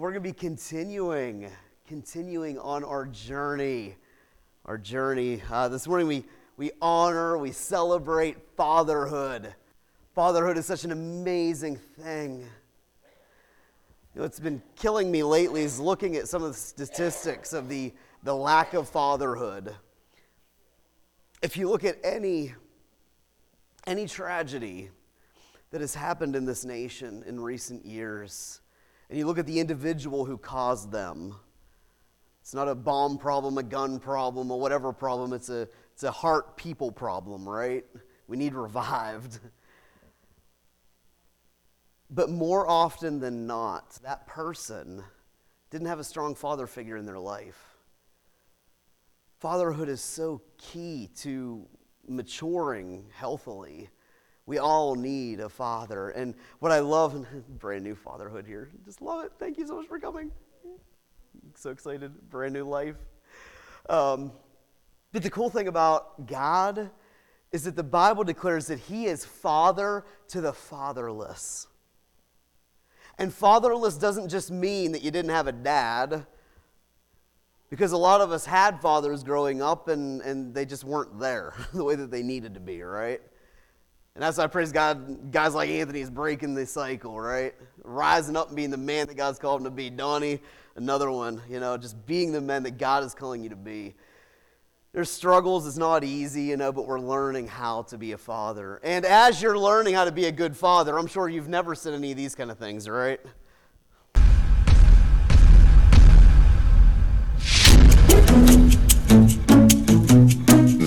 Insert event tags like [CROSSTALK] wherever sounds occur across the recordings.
we're going to be continuing, continuing on our journey. Our journey. Uh, this morning we, we honor, we celebrate fatherhood. Fatherhood is such an amazing thing. You know, what's been killing me lately is looking at some of the statistics of the, the lack of fatherhood. If you look at any, any tragedy that has happened in this nation in recent years, and you look at the individual who caused them. It's not a bomb problem, a gun problem, or whatever problem. It's a, it's a heart people problem, right? We need revived. But more often than not, that person didn't have a strong father figure in their life. Fatherhood is so key to maturing healthily we all need a father. And what I love, [LAUGHS] brand new fatherhood here, just love it. Thank you so much for coming. So excited, brand new life. Um, but the cool thing about God is that the Bible declares that He is father to the fatherless. And fatherless doesn't just mean that you didn't have a dad, because a lot of us had fathers growing up and, and they just weren't there [LAUGHS] the way that they needed to be, right? And that's why I praise God, guys like Anthony is breaking the cycle, right? Rising up and being the man that God's called him to be. Donnie, another one, you know, just being the man that God is calling you to be. There's struggles, it's not easy, you know, but we're learning how to be a father. And as you're learning how to be a good father, I'm sure you've never said any of these kind of things, right?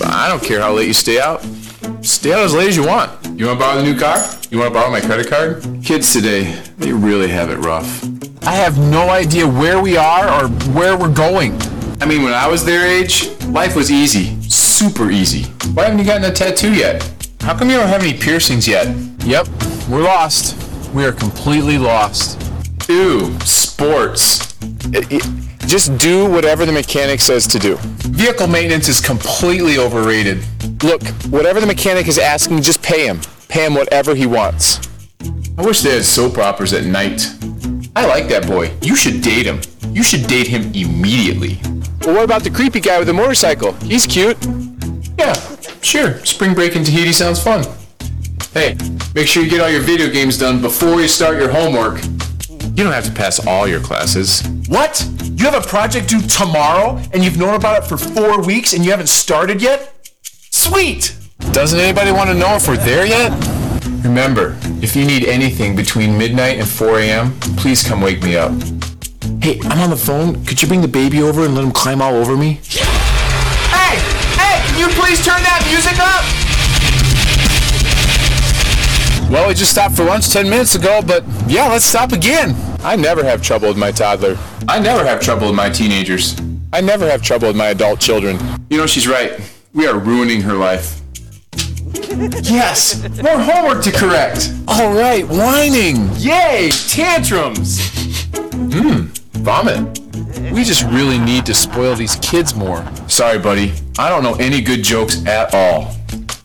I don't care how late you stay out. Stay out as late as you want. You want to borrow the new car? You want to borrow my credit card? Kids today, they really have it rough. I have no idea where we are or where we're going. I mean, when I was their age, life was easy. Super easy. Why haven't you gotten a tattoo yet? How come you don't have any piercings yet? Yep, we're lost. We are completely lost. Ew, sports. It, it, just do whatever the mechanic says to do. Vehicle maintenance is completely overrated. Look, whatever the mechanic is asking, just pay him. Pay him whatever he wants. I wish they had soap operas at night. I like that boy. You should date him. You should date him immediately. Well, what about the creepy guy with the motorcycle? He's cute. Yeah, sure. Spring break in Tahiti sounds fun. Hey, make sure you get all your video games done before you start your homework. You don't have to pass all your classes. What? You have a project due tomorrow and you've known about it for four weeks and you haven't started yet? Sweet! Doesn't anybody want to know if we're there yet? Remember, if you need anything between midnight and 4 a.m., please come wake me up. Hey, I'm on the phone. Could you bring the baby over and let him climb all over me? Hey! Hey, can you please turn that music up? Well, we just stopped for lunch 10 minutes ago, but yeah, let's stop again. I never have trouble with my toddler. I never have trouble with my teenagers. I never have trouble with my adult children. You know, she's right. We are ruining her life. yes, more homework to correct. All right, whining. Yay, tantrums. Hmm, vomit. We just really need to spoil these kids more. Sorry, buddy. I don't know any good jokes at all.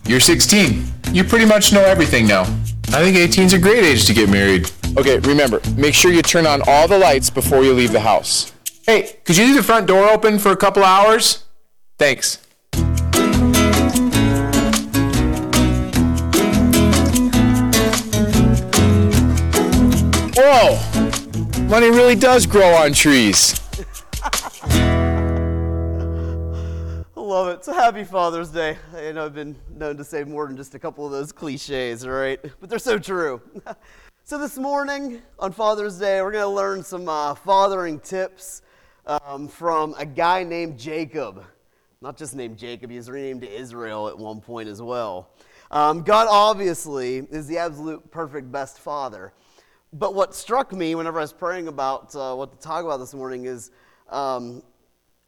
You're 16. You pretty much know everything now. I think 18's a great age to get married. Okay, remember, make sure you turn on all the lights before you leave the house. Hey, could you leave the front door open for a couple hours? Thanks. Whoa! Money really does grow on trees. [LAUGHS] I love it. So happy Father's Day. I know I've been known to say more than just a couple of those cliches, right? But they're so true. [LAUGHS] so this morning on Father's Day, we're going to learn some uh, fathering tips um, from a guy named Jacob. Not just named Jacob, he was renamed to Israel at one point as well. Um, God obviously is the absolute perfect best father. But what struck me whenever I was praying about uh, what to talk about this morning is um,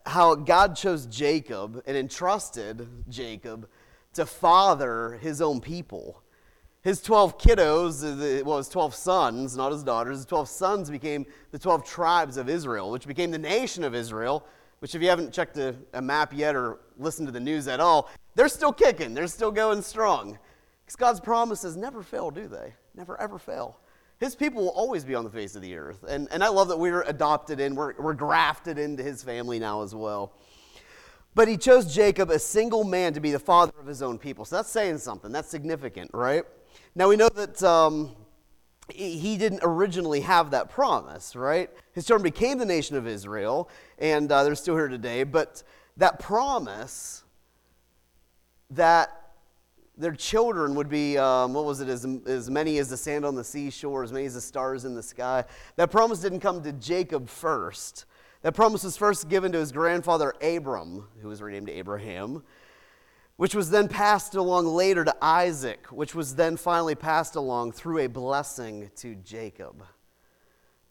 how God chose Jacob and entrusted Jacob to father his own people. His 12 kiddos, uh, well, his 12 sons, not his daughters, his 12 sons became the 12 tribes of Israel, which became the nation of Israel, which, if you haven't checked a, a map yet or listened to the news at all, they're still kicking, they're still going strong. Because God's promises never fail, do they? Never, ever fail. His people will always be on the face of the earth. And, and I love that we're adopted in, we're, we're grafted into his family now as well. But he chose Jacob, a single man, to be the father of his own people. So that's saying something. That's significant, right? Now we know that um, he didn't originally have that promise, right? His children became the nation of Israel, and uh, they're still here today. But that promise that their children would be, um, what was it, as, as many as the sand on the seashore, as many as the stars in the sky. That promise didn't come to Jacob first. That promise was first given to his grandfather Abram, who was renamed Abraham, which was then passed along later to Isaac, which was then finally passed along through a blessing to Jacob.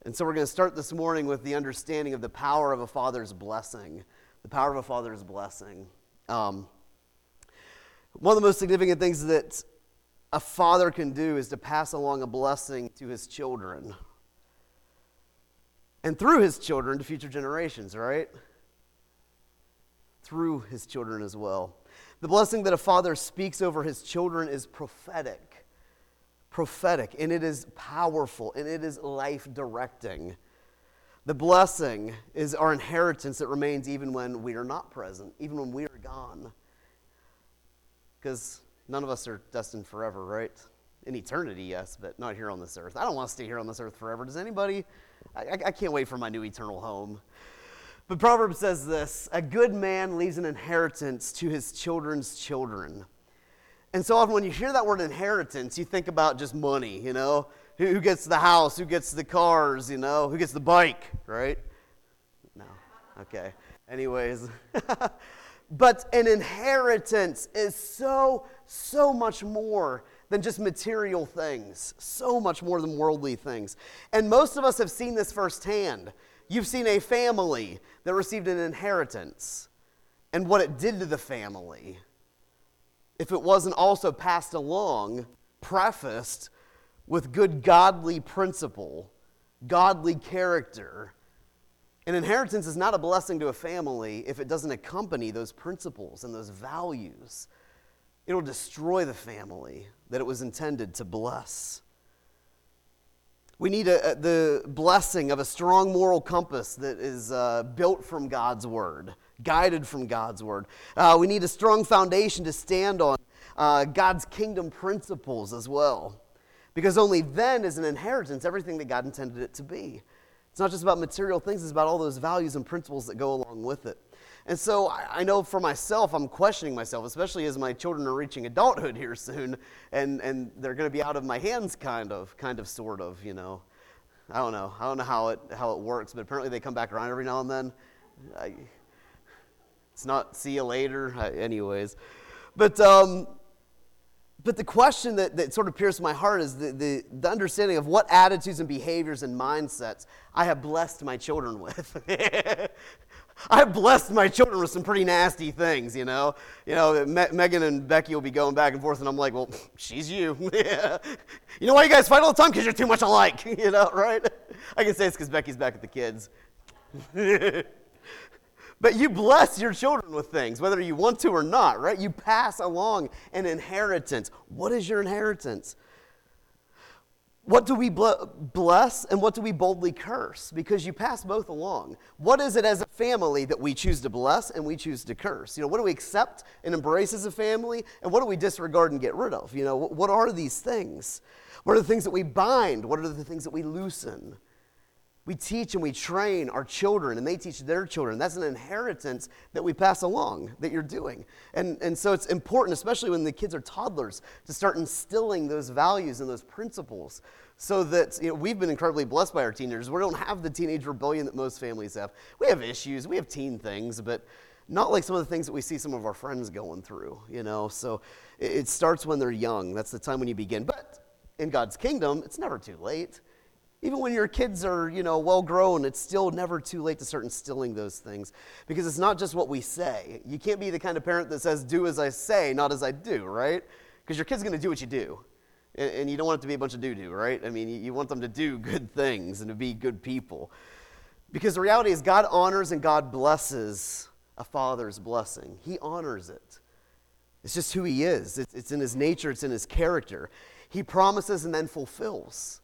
And so we're going to start this morning with the understanding of the power of a father's blessing. The power of a father's blessing. Um, one of the most significant things that a father can do is to pass along a blessing to his children. And through his children to future generations, right? Through his children as well. The blessing that a father speaks over his children is prophetic. Prophetic, and it is powerful, and it is life directing. The blessing is our inheritance that remains even when we are not present, even when we are gone because none of us are destined forever, right? In eternity, yes, but not here on this earth. I don't want to stay here on this earth forever. Does anybody? I, I can't wait for my new eternal home. But Proverbs says this A good man leaves an inheritance to his children's children. And so often when you hear that word inheritance, you think about just money, you know? Who, who gets the house? Who gets the cars, you know? Who gets the bike, right? No. Okay. Anyways. [LAUGHS] But an inheritance is so, so much more than just material things, so much more than worldly things. And most of us have seen this firsthand. You've seen a family that received an inheritance and what it did to the family. If it wasn't also passed along, prefaced with good godly principle, godly character, an inheritance is not a blessing to a family if it doesn't accompany those principles and those values. It will destroy the family that it was intended to bless. We need a, a, the blessing of a strong moral compass that is uh, built from God's word, guided from God's word. Uh, we need a strong foundation to stand on, uh, God's kingdom principles as well. Because only then is an inheritance everything that God intended it to be. It's not just about material things, it's about all those values and principles that go along with it. And so I, know for myself, I'm questioning myself, especially as my children are reaching adulthood here soon, and, and they're going to be out of my hands, kind of, kind of, sort of, you know. I don't know. I don't know how it, how it works, but apparently they come back around every now and then. I, it's not see you later, I, anyways. But um, but the question that, that sort of pierced my heart is the, the, the, understanding of what attitudes and behaviors and mindsets I have blessed my children with. [LAUGHS] [LAUGHS] I blessed my children with some pretty nasty things, you know. You know, Me- Megan and Becky will be going back and forth, and I'm like, well, [LAUGHS] she's you. [LAUGHS] You know why you guys fight all the time? Because you're too much alike, you know, right? I can say it's because Becky's back at the kids. But you bless your children with things, whether you want to or not, right? You pass along an inheritance. What is your inheritance? What do we bless and what do we boldly curse? Because you pass both along. What is it as a family that we choose to bless and we choose to curse? You know, what do we accept and embrace as a family and what do we disregard and get rid of? You know, what are these things? What are the things that we bind? What are the things that we loosen? We teach and we train our children, and they teach their children. That's an inheritance that we pass along that you're doing. And, and so it's important, especially when the kids are toddlers, to start instilling those values and those principles so that you know, we've been incredibly blessed by our teenagers. We don't have the teenage rebellion that most families have. We have issues, we have teen things, but not like some of the things that we see some of our friends going through, you know. So it, it starts when they're young. That's the time when you begin. But in God's kingdom, it's never too late. Even when your kids are, you know, well grown, it's still never too late to start instilling those things because it's not just what we say. You can't be the kind of parent that says, do as I say, not as I do, right? Because your kid's going to do what you do. And, you don't want it to be a bunch of doo doo, right? I mean, you want them to do good things and to be good people. Because the reality is, God honors and God blesses a father's blessing, He honors it. It's just who He is, it's in His nature, it's in His character. He promises and then fulfills.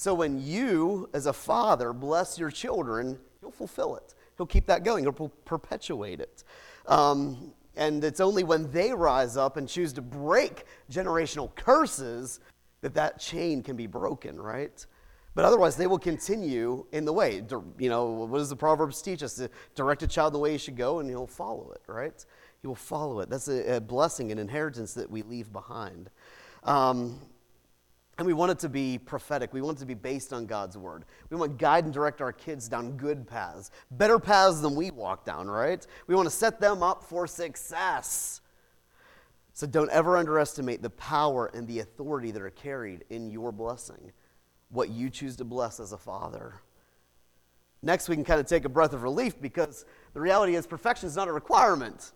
So when you, as a father, bless your children, he'll fulfill it. He'll keep that going, he'll perpetuate it. Um, and it's only when they rise up and choose to break generational curses that that chain can be broken, right? But otherwise, they will continue in the way. You know, what does the Proverbs teach us? Direct a child the way he should go, and he'll follow it, right? He will follow it. That's a, a blessing, an inheritance that we leave behind. Um, and we want it to be prophetic. We want it to be based on God's word. We want to guide and direct our kids down good paths, better paths than we walk down, right? We want to set them up for success. So don't ever underestimate the power and the authority that are carried in your blessing what you choose to bless as a father. Next, we can kind of take a breath of relief because the reality is perfection is not a requirement.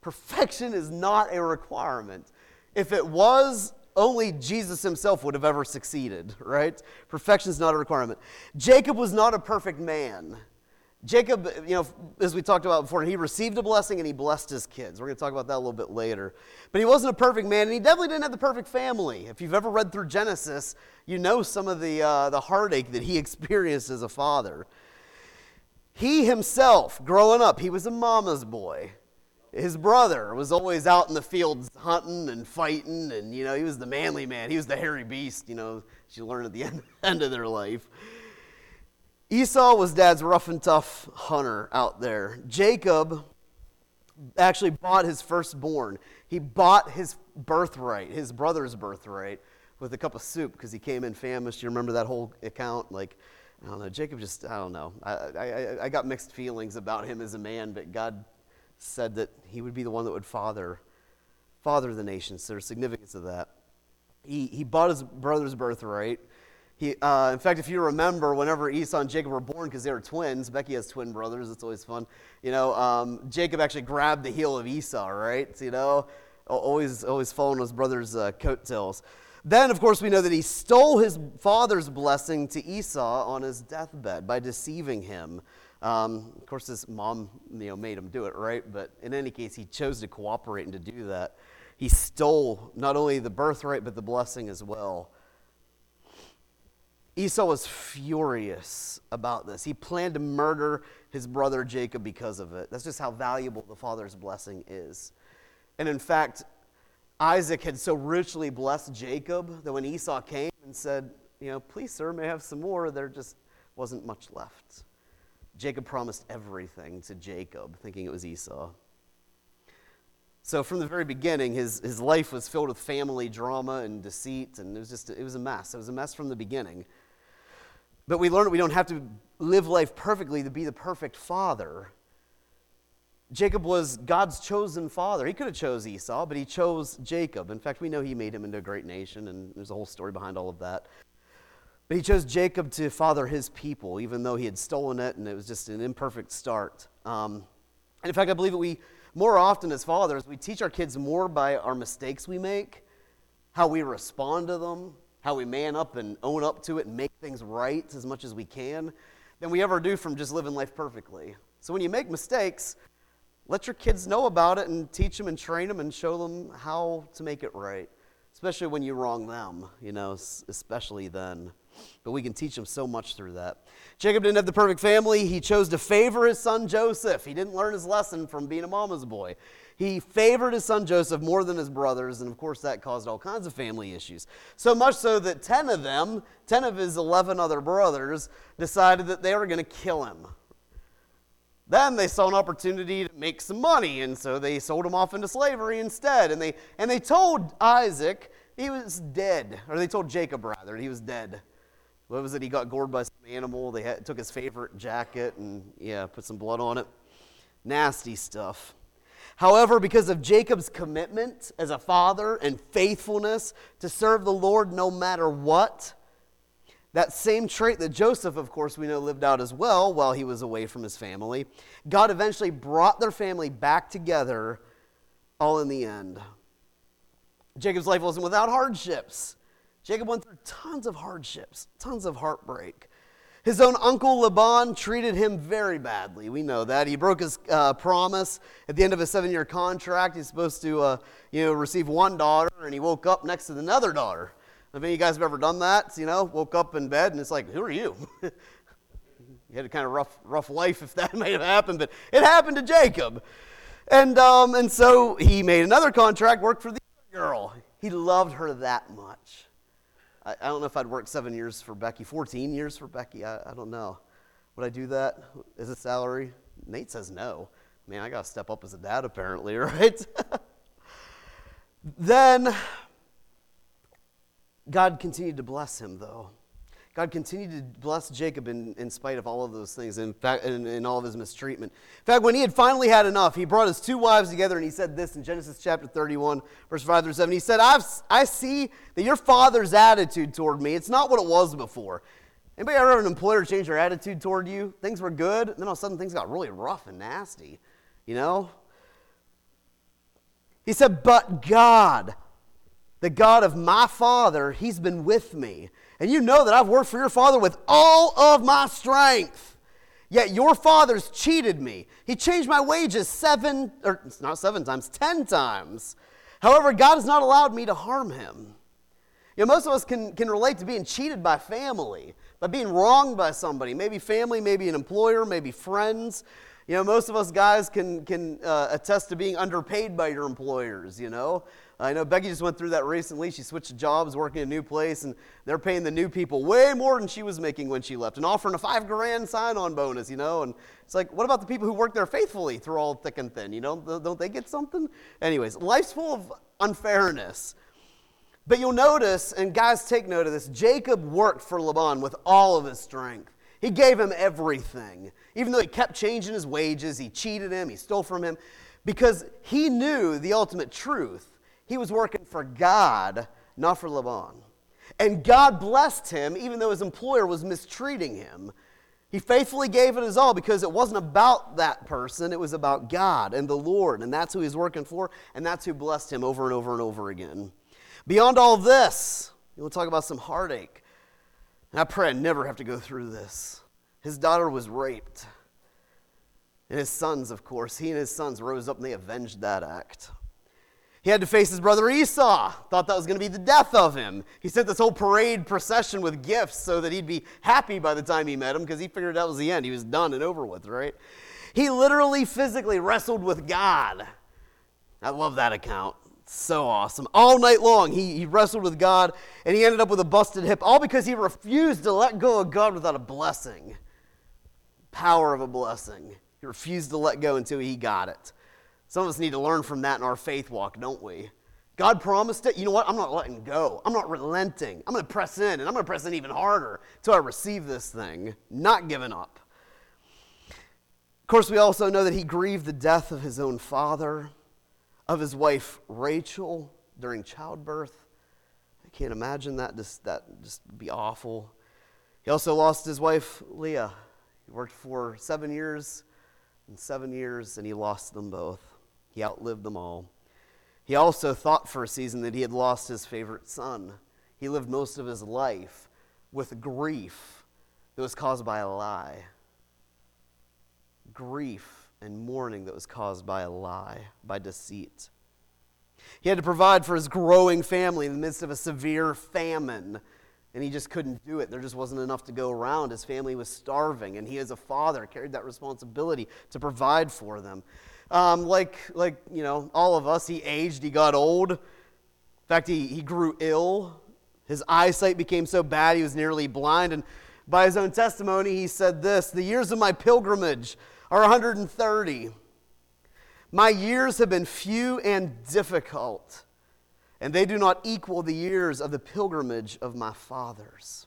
Perfection is not a requirement. If it was, only Jesus himself would have ever succeeded, right? Perfection is not a requirement. Jacob was not a perfect man. Jacob, you know, as we talked about before, he received a blessing and he blessed his kids. We're going to talk about that a little bit later. But he wasn't a perfect man, and he definitely didn't have the perfect family. If you've ever read through Genesis, you know some of the, uh, the heartache that he [LAUGHS] experienced as a father. He himself, growing up, he was a mama's boy. His brother was always out in the fields hunting and fighting, and, you know, he was the manly man. He was the hairy beast, you know, you learn at the [LAUGHS] end, end of their life. Esau was dad's rough and tough hunter out there. Jacob actually bought his firstborn. He bought his birthright, his brother's birthright, with a cup of soup because he came in famished. You remember that whole account? Like, I don't know. Jacob just, I don't know. I, I, I got mixed feelings about him as a man, but God said that he would be the one that would father, father the nations. There's significance of that. He, he bought his brother's birthright. He, uh, in fact, if you remember, whenever Esau and Jacob were born, because they were twins, Becky has twin brothers, it's always fun. You know, um, Jacob actually grabbed the heel of Esau, right? So, you know, always, always following his brother's uh, coattails. Then, of course, we know that he stole his father's blessing to Esau on his deathbed by deceiving him. Um, of course, his mom you know, made him do it, right? But in any case, he chose to cooperate and to do that. He stole not only the birthright, but the blessing as well. Esau was furious about this. He planned to murder his brother Jacob because of it. That's just how valuable the father's blessing is. And in fact, Isaac had so richly blessed Jacob that when Esau came and said, You know, please, sir, may I have some more, there just wasn't much left. Jacob promised everything to Jacob, thinking it was Esau. So from the very beginning, his, his life was filled with family drama and deceit, and it was just it was a mess. It was a mess from the beginning. But we learn that we don't have to live life perfectly to be the perfect father. Jacob was God's chosen father. He could have chose Esau, but he chose Jacob. In fact, we know he made him into a great nation, and there's a whole story behind all of that. But he chose Jacob to father his people, even though he had stolen it, and it was just an imperfect start. Um, and in fact, I believe that we, more often as fathers, we teach our kids more by our mistakes we make, how we respond to them, how we man up and own up to it and make things right as much as we can than we ever do from just living life perfectly. So when you make mistakes, let your kids know about it and teach them and train them and show them how to make it right, especially when you wrong them, you know, especially then. But we can teach them so much through that. Jacob didn't have the perfect family. He chose to favor his son Joseph. He didn't learn his lesson from being a mama's boy. He favored his son Joseph more than his brothers, and of course, that caused all kinds of family issues. So much so that 10 of them, 10 of his 11 other brothers, decided that they were going to kill him. Then they saw an opportunity to make some money, and so they sold him off into slavery instead. And they, and they told Isaac he was dead, or they told Jacob rather, he was dead. What was it? He got gored by some animal. They had, took his favorite jacket and, yeah, put some blood on it. Nasty stuff. However, because of Jacob's commitment as a father and faithfulness to serve the Lord no matter what, that same trait that Joseph, of course, we know lived out as well while he was away from his family, God eventually brought their family back together all in the end. Jacob's life wasn't without hardships. Jacob went through tons of hardships, tons of heartbreak. His own uncle Laban treated him very badly. We know that. He broke his uh, promise at the end of a seven year contract. He's supposed to uh, you know, receive one daughter, and he woke up next to another daughter. If any of you guys have ever done that, you know, woke up in bed and it's like, who are you? [LAUGHS] you had a kind of rough, rough life if that [LAUGHS] may have happened, but it happened to Jacob. And, um, and so he made another contract, worked for the girl. He loved her that much. I, I don't know if I'd worked seven years for Becky, 14 years for Becky. I, I don't know. Would I do that? Is it salary? Nate says no. Man, I got to step up as a dad, apparently, [LAUGHS] right? then God continued to bless him, though. God continued to bless Jacob in, in spite of all of those things, in fact, in, in all of his mistreatment. In fact, when he had finally had enough, he brought his two wives together and he said this in Genesis chapter 31, verse 5 through 7. He said, I've, I see that your father's attitude toward me, it's not what it was before. Anybody ever have an employer change their attitude toward you? Things were good, and then all of a sudden things got really rough and nasty, you know? He said, But God, the God of my father, he's been with me. And you know that I've worked for your father with all of my strength. Yet your father's cheated me. He changed my wages seven, or not seven times, ten times. However, God has not allowed me to harm him. You know, most of us can, can relate to being cheated by family, by being wronged by somebody, maybe family, maybe an employer, maybe friends. You know, most of us guys can, can uh, attest to being underpaid by your employers, you know. I know Becky just went through that recently. She switched jobs, working in a new place, and they're paying the new people way more than she was making when she left, and offering a five grand sign-on bonus. You know, and it's like, what about the people who work there faithfully through all thick and thin? You know, don't they get something? Anyways, life's full of unfairness. But you'll notice, and guys, take note of this Jacob worked for Laban with all of his strength. He gave him everything. Even though he kept changing his wages, he cheated him, he stole from him, because he knew the ultimate truth he was working for God, not for Laban. And God blessed him even though his employer was mistreating him. He faithfully gave it his all because it wasn't about that person, it was about God and the Lord. And that's who he's working for, and that's who blessed him over and over and over again. Beyond all this, we'll talk about some heartache. And I pray I never have to go through this. His daughter was raped. And his sons, of course, he and his sons rose up and they avenged that act. He had to face his brother Esau, thought that was going to be the death of him. He sent this whole parade procession with gifts so that he'd be happy by the time he met him because he figured that was the end. He was done and over with, right? He literally physically wrestled with God. I love that account. So awesome. All night long, he, he wrestled with God and he ended up with a busted hip, all because he refused to let go of God without a blessing. Power of a blessing. He refused to let go until he got it. Some of us need to learn from that in our faith walk, don't we? God promised it. You know what? I'm not letting go. I'm not relenting. I'm going to press in, and I'm going to press in even harder until I receive this thing, not giving up. Of course, we also know that he grieved the death of his own father, of his wife Rachel during childbirth. I can't imagine that. Just, that just be awful. He also lost his wife Leah. He worked for seven years and seven years, and he lost them both. He outlived them all. He also thought for a season that he had lost his favorite son. He lived most of his life with grief that was caused by a lie. Grief and mourning that was caused by a lie, by deceit. He had to provide for his growing family in the midst of a severe famine, and he just couldn't do it. There just wasn't enough to go around. His family was starving, and he, as a father, carried that responsibility to provide for them. Um, like, like, you know, all of us, he aged, he got old. In fact, he, he grew ill. His eyesight became so bad he was nearly blind. And by his own testimony, he said this The years of my pilgrimage are 130. My years have been few and difficult, and they do not equal the years of the pilgrimage of my fathers.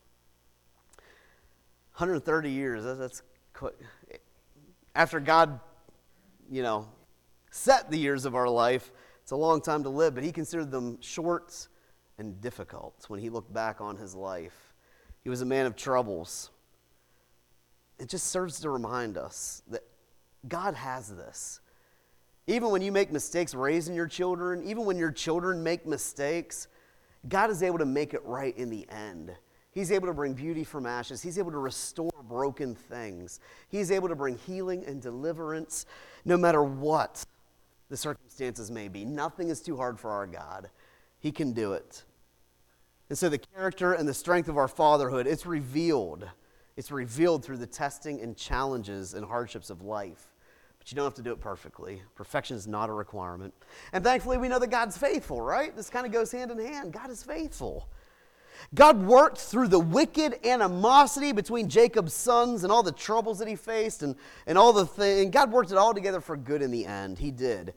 130 years, that's, that's after God you know, set the years of our life. It's a long time to live, but he considered them short and difficult when he looked back on his life. He was a man of troubles. It just serves to remind us that God has this. Even when you make mistakes raising your children, even when your children make mistakes, God is able to make it right in the end. He's able to bring beauty from ashes. He's able to restore broken things. He's able to bring healing and deliverance no matter what the circumstances may be. Nothing is too hard for our God. He can do it. And so the character and the strength of our fatherhood, it's revealed. It's revealed through the testing and challenges and hardships of life. But you don't have to do it perfectly. Perfection is not a requirement. And thankfully, we know that God's faithful, right? This kind of goes hand in hand. God is faithful. God worked through the wicked animosity between Jacob's sons and all the troubles that he faced and, and all the things. God worked it all together for good in the end. He did.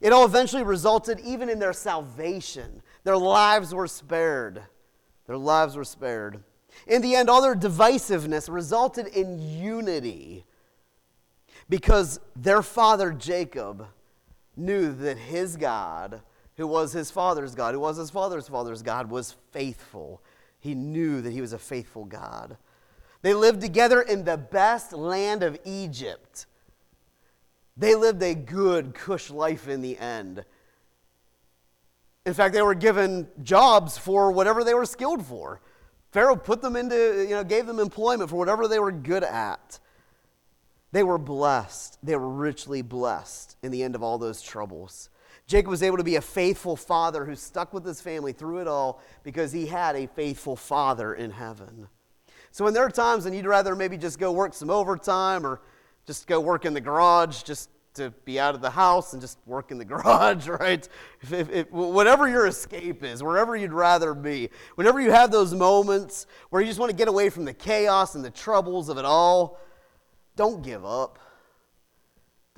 It all eventually resulted even in their salvation. Their lives were spared. Their lives were spared. In the end, all their divisiveness resulted in unity because their father Jacob knew that his God, who was his father's God, who was his father's father's God, was faithful. He knew that he was a faithful God. They lived together in the best land of Egypt. They lived a good, cush life in the end. In fact, they were given jobs for whatever they were skilled for. Pharaoh put them into, you know, gave them employment for whatever they were good at. They were blessed. They were richly blessed in the end of all those troubles. Jacob was able to be a faithful father who stuck with his family through it all because he had a faithful father in heaven. So when there are times when you'd rather maybe just go work some overtime or just go work in the garage just to be out of the house and just work in the [LAUGHS] garage, right? If, if, if, whatever your escape is, wherever you'd rather be, whenever you have those moments where you just want to get away from the chaos and the troubles of it all, don't give up.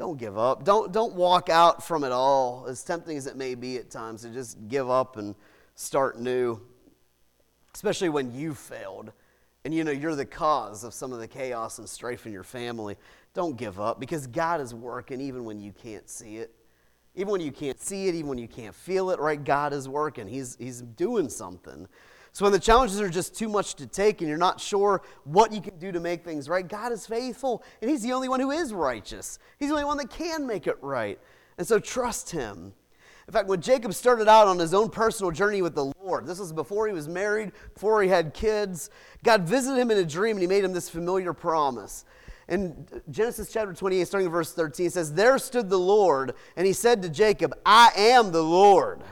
Don't give up. Don't, don't walk out from it all, as tempting as it may be at times, to just give up and start new, especially when you've failed and you know you're the cause of some of the chaos and strife in your family. Don't give up because God is working even when you can't see it. Even when you can't see it, even when you can't feel it, right? God is working. He's, he's doing something. So when the challenges are just too much to take and you're not sure what you can do to make things right, God is faithful and He's the only one who is righteous. He's the only one that can make it right. And so trust Him. In fact, when Jacob started out on his own personal journey with the Lord, this was before he was married, before he had kids, God visited him in a dream and He made him this familiar promise. In Genesis chapter 28, starting in verse 13, it says, There stood the Lord, and He said to Jacob, I am the Lord.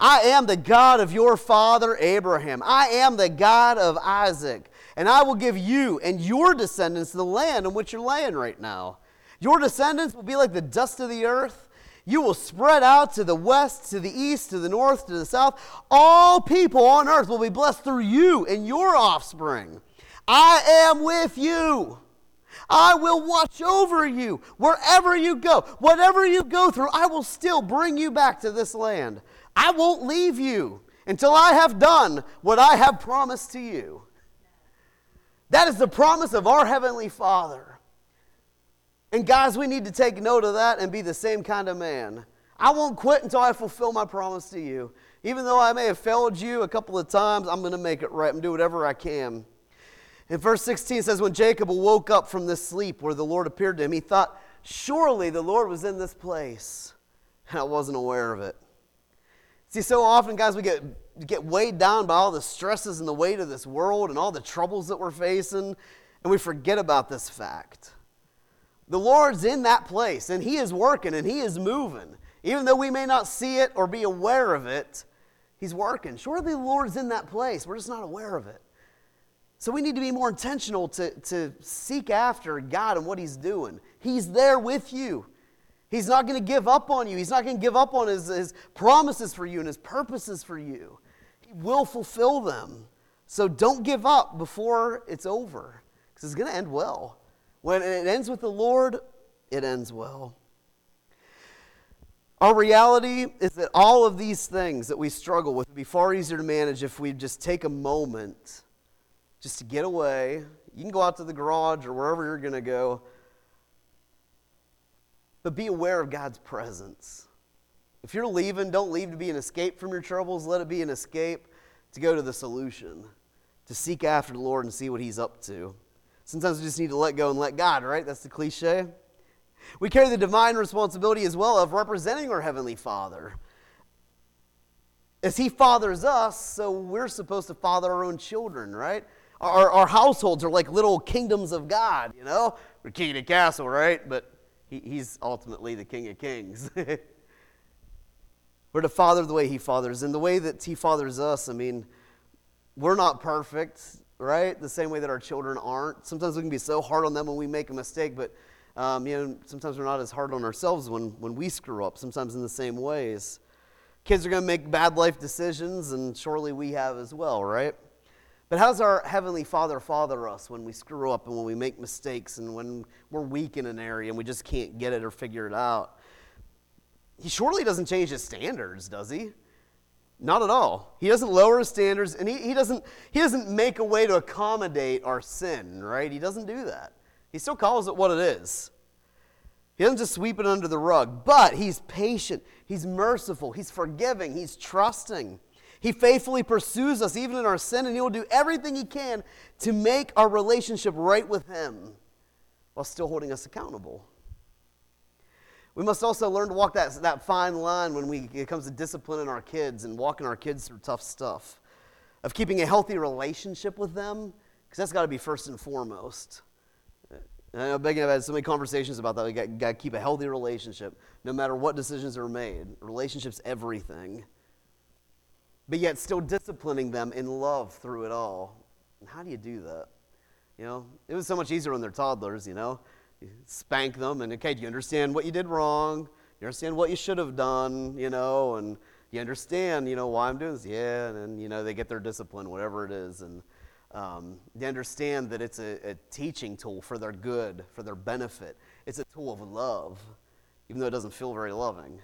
I am the God of your father Abraham. I am the God of Isaac. And I will give you and your descendants the land in which you're laying right now. Your descendants will be like the dust of the earth. You will spread out to the west, to the east, to the north, to the south. All people on earth will be blessed through you and your offspring. I am with you. I will watch over you wherever you go. Whatever you go through, I will still bring you back to this land. I won't leave you until I have done what I have promised to you. That is the promise of our Heavenly Father. And guys, we need to take note of that and be the same kind of man. I won't quit until I fulfill my promise to you. Even though I may have failed you a couple of times, I'm going to make it right. To do whatever I can. In verse 16 says, When Jacob woke up from this sleep where the Lord appeared to him, he thought, Surely the Lord was in this place. And [LAUGHS] I wasn't aware of it. See, so often, guys, we get, get weighed down by all the stresses and the weight of this world and all the troubles that we're facing, and we forget about this fact. The Lord's in that place, and He is working and He is moving. Even though we may not see it or be aware of it, He's working. Surely the Lord's in that place. We're just not aware of it. So we need to be more intentional to, to seek after God and what He's doing. He's there with you. He's not going to give up on you. He's not going to give up on his, his promises for you and his purposes for you. He will fulfill them. So don't give up before it's over because it's going to end well. When it ends with the Lord, it ends well. Our reality is that all of these things that we struggle with would be far easier to manage if we just take a moment just to get away. You can go out to the garage or wherever you're going to go but be aware of God's presence. If you're leaving, don't leave to be an escape from your troubles. Let it be an escape to go to the solution, to seek after the Lord and see what He's up to. Sometimes we just need to let go and let God, right? That's the cliche. We carry the divine responsibility as well of representing our Heavenly Father. As He fathers us, so we're supposed to father our own children, right? Our, our households are like little kingdoms of God, you know? We're king of the castle, right? But he, he's ultimately the King of Kings. [LAUGHS] We're to father the way He fathers. And the way that He fathers us, I mean, we're not perfect, right? The same way that our children aren't. Sometimes we can be so hard on them when we make a mistake, but um, you know, sometimes we're not as hard on ourselves when, when we screw up, sometimes in the same ways. Kids are going to make bad life decisions, and surely we have as well, right? But how's our Heavenly Father father us when we screw up and when we make mistakes and when we're weak in an area and we just can't get it or figure it out? He surely doesn't change his standards, does he? Not at all. He doesn't lower his standards and he, he, doesn't, he doesn't make a way to accommodate our sin, right? He doesn't do that. He still calls it what it is. He doesn't just sweep it under the rug, but he's patient, he's merciful, he's forgiving, he's trusting. He faithfully pursues us even in our sin, and he will do everything he can to make our relationship right with him while still holding us accountable. We must also learn to walk that, that fine line when we, it comes to disciplining our kids and walking our kids through tough stuff, of keeping a healthy relationship with them, because that's got to be first and foremost. And I know Becky and I've had so many conversations about that. We got, got to keep a healthy relationship no matter what decisions are made. Relationships, everything. But yet still disciplining them in love through it all. How do you do that? You know, it was so much easier when they're toddlers, you know. You spank them and, okay, do you understand what you did wrong? You understand what you should have done, you know, and you understand, you know, why I'm doing this? Yeah, and you know, they get their discipline, whatever it is. And, um, they understand that it's a, a, teaching tool for their good, for their benefit. It's a tool of love, even though it doesn't feel very loving.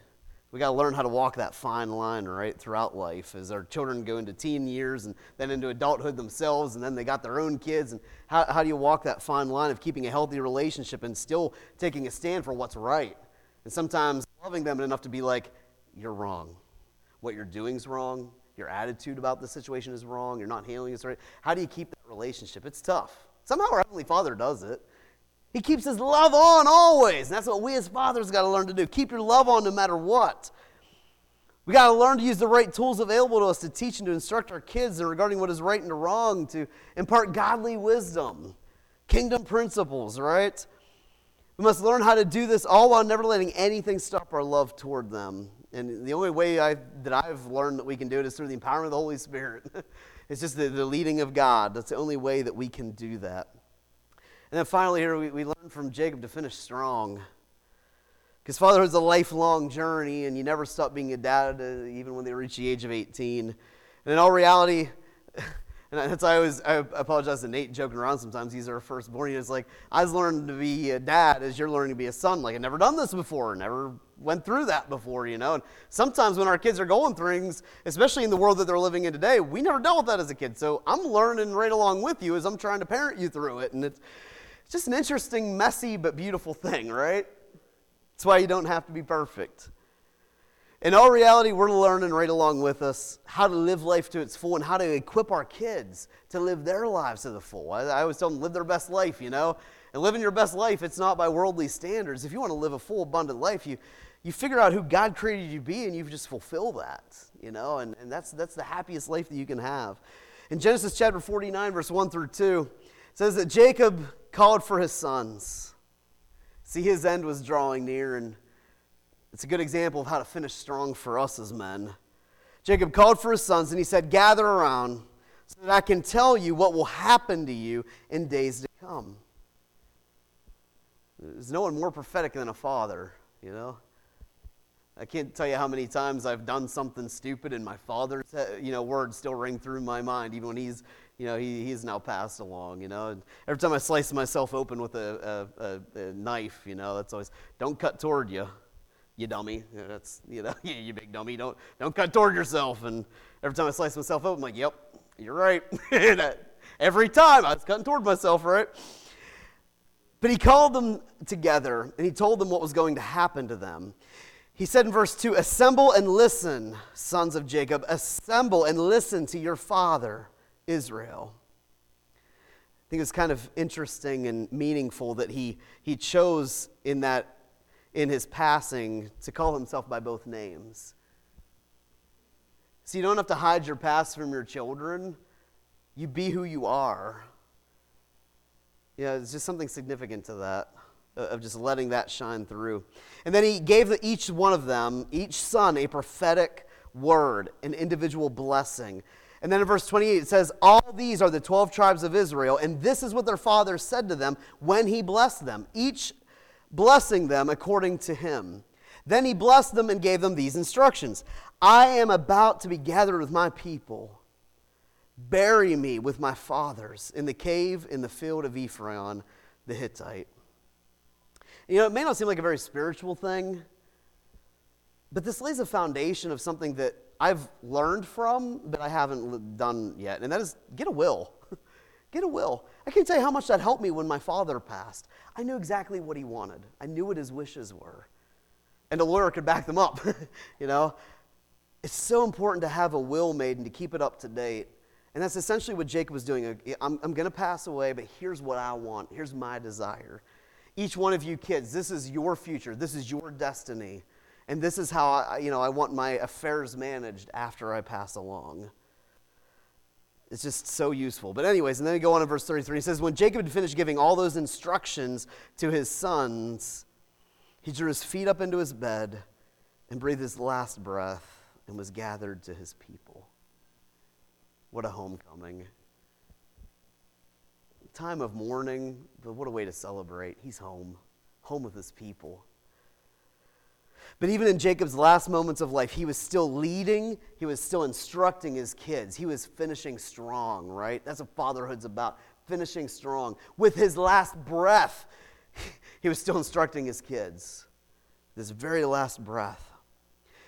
We got to learn how to walk that fine line, right, throughout life as our children go into teen years and then into adulthood themselves, and then they got their own kids. And how, how do you walk that fine line of keeping a healthy relationship and still taking a stand for what's right? And sometimes loving them enough to be like, you're wrong. What you're doing is wrong your attitude about the situation is wrong, you're not handling it right. How do you keep that relationship? It's tough. Somehow our Heavenly Father does it. He keeps his love on always. And that's what we as fathers got to learn to do. Keep your love on no matter what. We got to learn to use the right tools available to us to teach and to instruct our kids regarding what is right and wrong, to impart godly wisdom, kingdom principles, right? We must learn how to do this all while never letting anything stop our love toward them. And the only way I, that I've learned that we can do it is through the empowerment of the Holy Spirit. [LAUGHS] it's just the, the leading of God. That's the only way that we can do that. And then finally, here we, we learn from Jacob to finish strong. Because fatherhood is a lifelong journey, and you never stop being a dad uh, even when they reach the age of 18. And in all reality, [LAUGHS] and that's why I always I apologize to Nate joking around sometimes. He's our firstborn. He's like, I was learning to be a dad as you're learning to be a son. Like, I've never done this before, never went through that before, you know. And sometimes when our kids are going through things, especially in the world that they're living in today, we never dealt with that as a kid. So I'm learning right along with you as I'm trying to parent you through it. And it's just an interesting, messy, but beautiful thing, right? That's why you don't have to be perfect. In all reality, we're learning right along with us how to live life to its full and how to equip our kids to live their lives to the full. I, I always tell them, live their best life, you know? And living your best life, it's not by worldly standards. If you want to live a full, abundant life, you, you figure out who God created you to be and you just fulfill that, you know? And, and that's, that's the happiest life that you can have. In Genesis chapter 49, verse 1 through 2, it says that Jacob called for his sons. See, his end was drawing near and it's a good example of how to finish strong for us as men. Jacob called for his sons and he said, Gather around so that I can tell you what will happen to you in days to come. There's no one more prophetic than a father, you know. I can't tell you how many times I've done something stupid and my father's uh, you know words still ring through my mind even when he's you know he, he's now passed along you know and every time I slice myself open with a, a, a, a knife you know that's always don't cut toward you you dummy. That's, you know, [LAUGHS] you big dummy. Don't, don't cut toward yourself. And every time I slice myself open, I'm like, yep, you're right. [LAUGHS] every time I was cutting toward myself, right? But he called them together and he told them what was going to happen to them. He said in verse 2 Assemble and listen, sons of Jacob. Assemble and listen to your father, Israel. I think it's kind of interesting and meaningful that he, he chose in that in his passing to call himself by both names. So you don't have to hide your past from your children. You be who you are. Yeah, it's just something significant to that, uh, of just letting that shine through. And then he gave each one of them, each son, a prophetic word, an individual blessing. And then in verse 28, it says, All these are the 12 tribes of Israel, and this is what their father said to them when he blessed them, each blessing them according to him. Then he blessed them and gave them these instructions I am about to be gathered with my people. Bury me with my fathers in the cave in the field of Ephron the Hittite. You know, it may not seem like a very spiritual thing, but this lays a foundation of something that I've learned from, but I haven't done yet, and that is get a will. [LAUGHS] get a will. I can't tell you how much that helped me when my father passed. I knew exactly what he wanted, I knew what his wishes were. And a lawyer could back them up, [LAUGHS] you know? It's so important to have a will made and to keep it up to date. And that's essentially what Jacob was doing. I'm, I'm going to pass away, but here's what I want. Here's my desire. Each one of you kids, this is your future. This is your destiny. And this is how I, you know, I want my affairs managed after I pass along. It's just so useful. But, anyways, and then we go on in verse 33. He says, When Jacob had finished giving all those instructions to his sons, he drew his feet up into his bed and breathed his last breath and was gathered to his people. What a homecoming. Time of mourning, but what a way to celebrate. He's home, home with his people. But even in Jacob's last moments of life, he was still leading, he was still instructing his kids. He was finishing strong, right? That's what fatherhood's about finishing strong. With his last breath, [LAUGHS] he was still instructing his kids. This very last breath.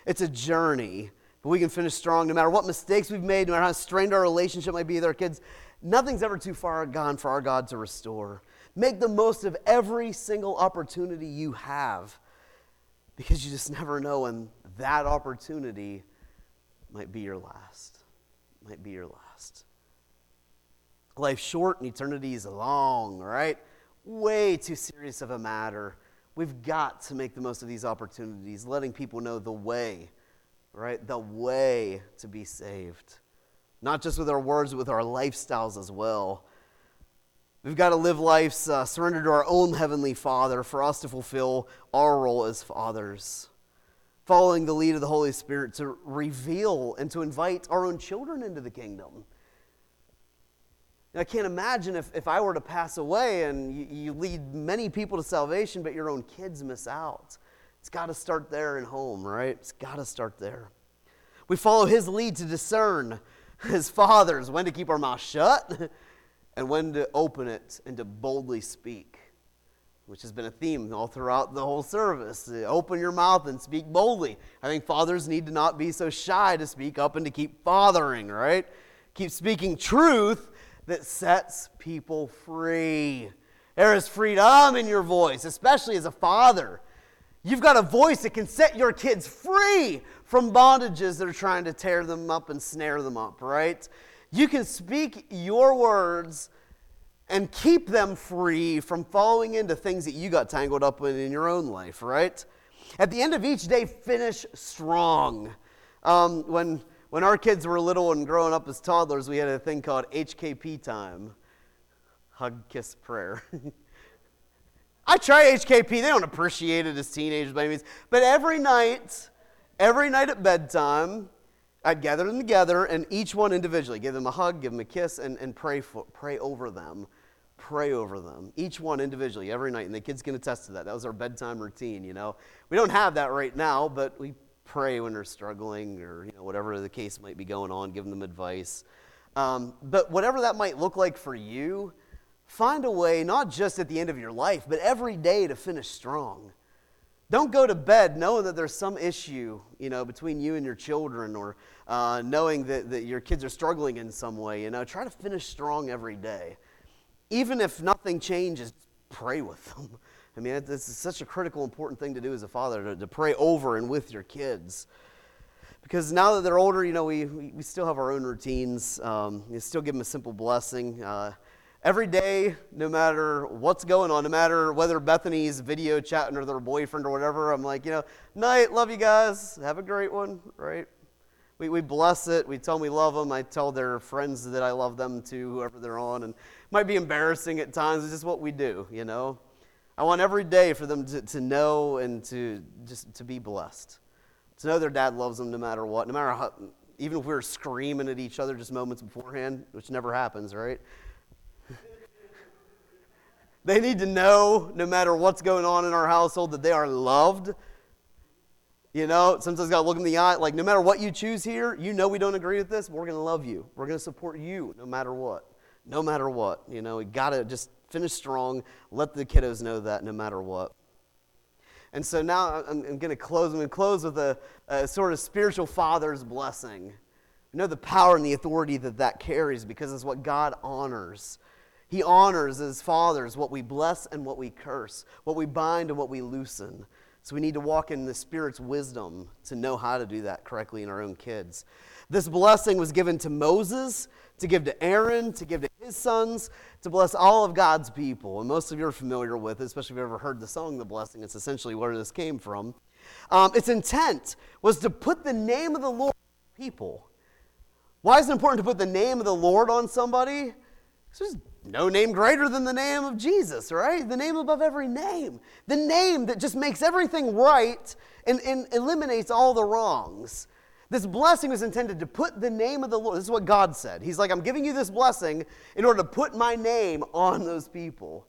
It's a journey, but we can finish strong no matter what mistakes we've made, no matter how strained our relationship might be with our kids. Nothing's ever too far gone for our God to restore. Make the most of every single opportunity you have because you just never know when that opportunity might be your last. Might be your last. Life's short and eternity is long, right? Way too serious of a matter. We've got to make the most of these opportunities, letting people know the way, right? The way to be saved. Not just with our words, but with our lifestyles as well. We've got to live lives uh, surrendered to our own Heavenly Father for us to fulfill our role as fathers, following the lead of the Holy Spirit to reveal and to invite our own children into the kingdom. I can't imagine if, if I were to pass away and you, you lead many people to salvation, but your own kids miss out. It's got to start there in home, right? It's got to start there. We follow his lead to discern as fathers when to keep our mouth shut and when to open it and to boldly speak, which has been a theme all throughout the whole service. Uh, open your mouth and speak boldly. I think fathers need to not be so shy to speak up and to keep fathering, right? Keep speaking truth that sets people free. There is freedom in your voice, especially as a father. You've got a voice that can set your kids free from bondages that are trying to tear them up and snare them up, right? You can speak your words and keep them free from falling into things that you got tangled up in in your own life, right? At the end of each day, finish strong. Um, when, when our kids were little and growing up as toddlers, we had a thing called HKP time hug, kiss, prayer. [LAUGHS] I try HKP. They don't appreciate it as teenagers by any means. But every night, every night at bedtime, I'd gather them together and each one individually, give them a hug, give them a kiss, and, and pray, for, pray over them. Pray over them. Each one individually every night. And the kids can attest to that. That was our bedtime routine, you know. We don't have that right now, but we pray when they're struggling or you know, whatever the case might be going on, giving them advice. Um, but whatever that might look like for you, find a way, not just at the end of your life, but every day to finish strong. Don't go to bed knowing that there's some issue, you know, between you and your children or uh, knowing that, that your kids are struggling in some way. You know, try to finish strong every day. Even if nothing changes, pray with them. [LAUGHS] I mean, this is such a critical, important thing to do as a father, to, to pray over and with your kids. Because now that they're older, you know, we, we, still have our own routines. Um, you still give them a simple blessing. Uh, every day, no matter what's going on, no matter whether Bethany's video chatting or their boyfriend or whatever, I'm like, you know, night, love you guys, have a great one, right? We, we bless it. We tell them we love them. I tell their friends that I love them too, whoever they're on. And it might be embarrassing at times. It's just what we do, you know. I want every day for them to, to know and to just to be blessed. To know their dad loves them no matter what, no matter how, even if we were screaming at each other just moments beforehand, which never happens, right? They need to know, no matter what's going on in our household, that they are loved. You know, sometimes got to look in the eye, like, no matter what you choose here, you know we don't agree with this, we're going to love you. We're going to support you no matter what. No matter what. You know, we got to just finish strong, let the kiddos know that no matter what. And so now I'm, I'm going to close. I'm going to close with a, a, sort of spiritual father's blessing. Know the power and the authority that that carries because it's what God honors. He honors as fathers what we bless and what we curse, what we bind and what we loosen. So we need to walk in the Spirit's wisdom to know how to do that correctly in our own kids. This blessing was given to Moses, to give to Aaron, to give to his sons, to bless all of God's people. And most of you are familiar with it, especially if you've ever heard the song The Blessing. It's essentially where this came from. Um, its intent was to put the name of the Lord on people. Why is it important to put the name of the Lord on somebody? Because there's no name greater than the name of Jesus, right? The name above every name. The name that just makes everything right and, and eliminates all the wrongs. This blessing was intended to put the name of the Lord. This is what God said. He's like, I'm giving you this blessing in order to put my name on those people.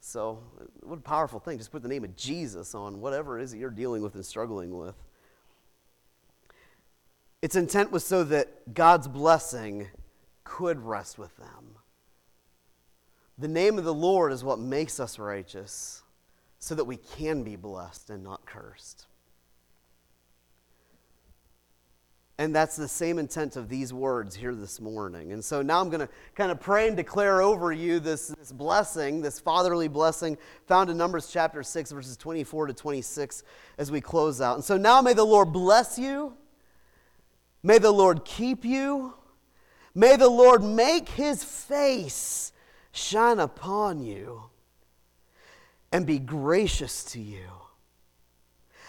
So, what a powerful thing. Just put the name of Jesus on whatever it is that you're dealing with and struggling with. Its intent was so that God's blessing could rest with them. The name of the Lord is what makes us righteous so that we can be blessed and not cursed. And that's the same intent of these words here this morning. And so now I'm going to kind of pray and declare over you this, this blessing, this fatherly blessing found in Numbers chapter 6, verses 24 to 26 as we close out. And so now may the Lord bless you. May the Lord keep you. May the Lord make his face shine upon you and be gracious to you.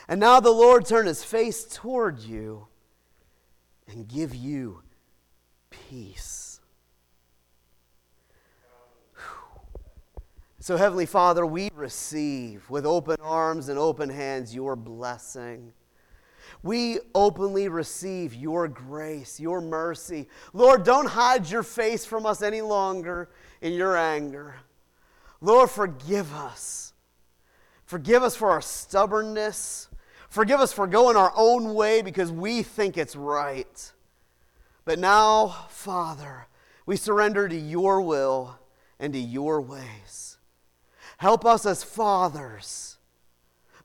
And now the Lord turn his face toward you and give you peace. So, Heavenly Father, we receive with open arms and open hands your blessing. We openly receive your grace, your mercy. Lord, don't hide your face from us any longer in your anger. Lord, forgive us. Forgive us for our stubbornness. Forgive us for going our own way because we think it's right. But now, Father, we surrender to your will and to your ways. Help us as fathers.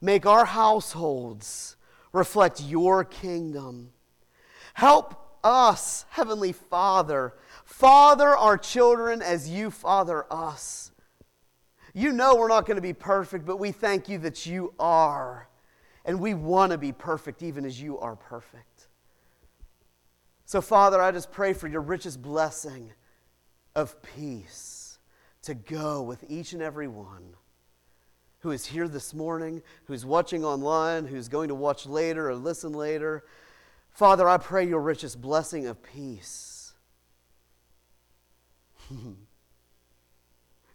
Make our households reflect your kingdom. Help us, Heavenly Father, father our children as you father us. You know we're not going to be perfect, but we thank you that you are. And we want to be perfect even as you are perfect. So, Father, I just pray for your richest blessing of peace to go with each and every one who is here this morning, who's watching online, who's going to watch later or listen later. Father, I pray your richest blessing of peace [LAUGHS]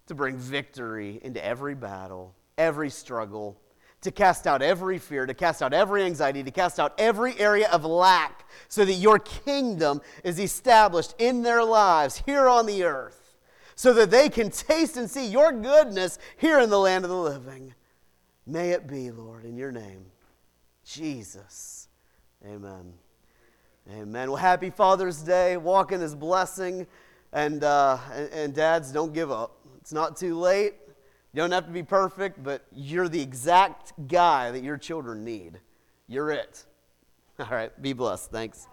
to bring victory into every battle, every struggle to cast out every fear, to cast out every anxiety, to cast out every area of lack, so that your kingdom is established in their lives here on the earth, so that they can taste and see your goodness here in the land of the living. May it be, Lord, in your name. Jesus. Amen. Amen. Well, happy Father's Day. Walk in his blessing. And, uh, and, and dads, don't give up. It's not too late. You don't have to be perfect, but you're the exact guy that your children need. You're it. [LAUGHS] All right, be blessed. Thanks.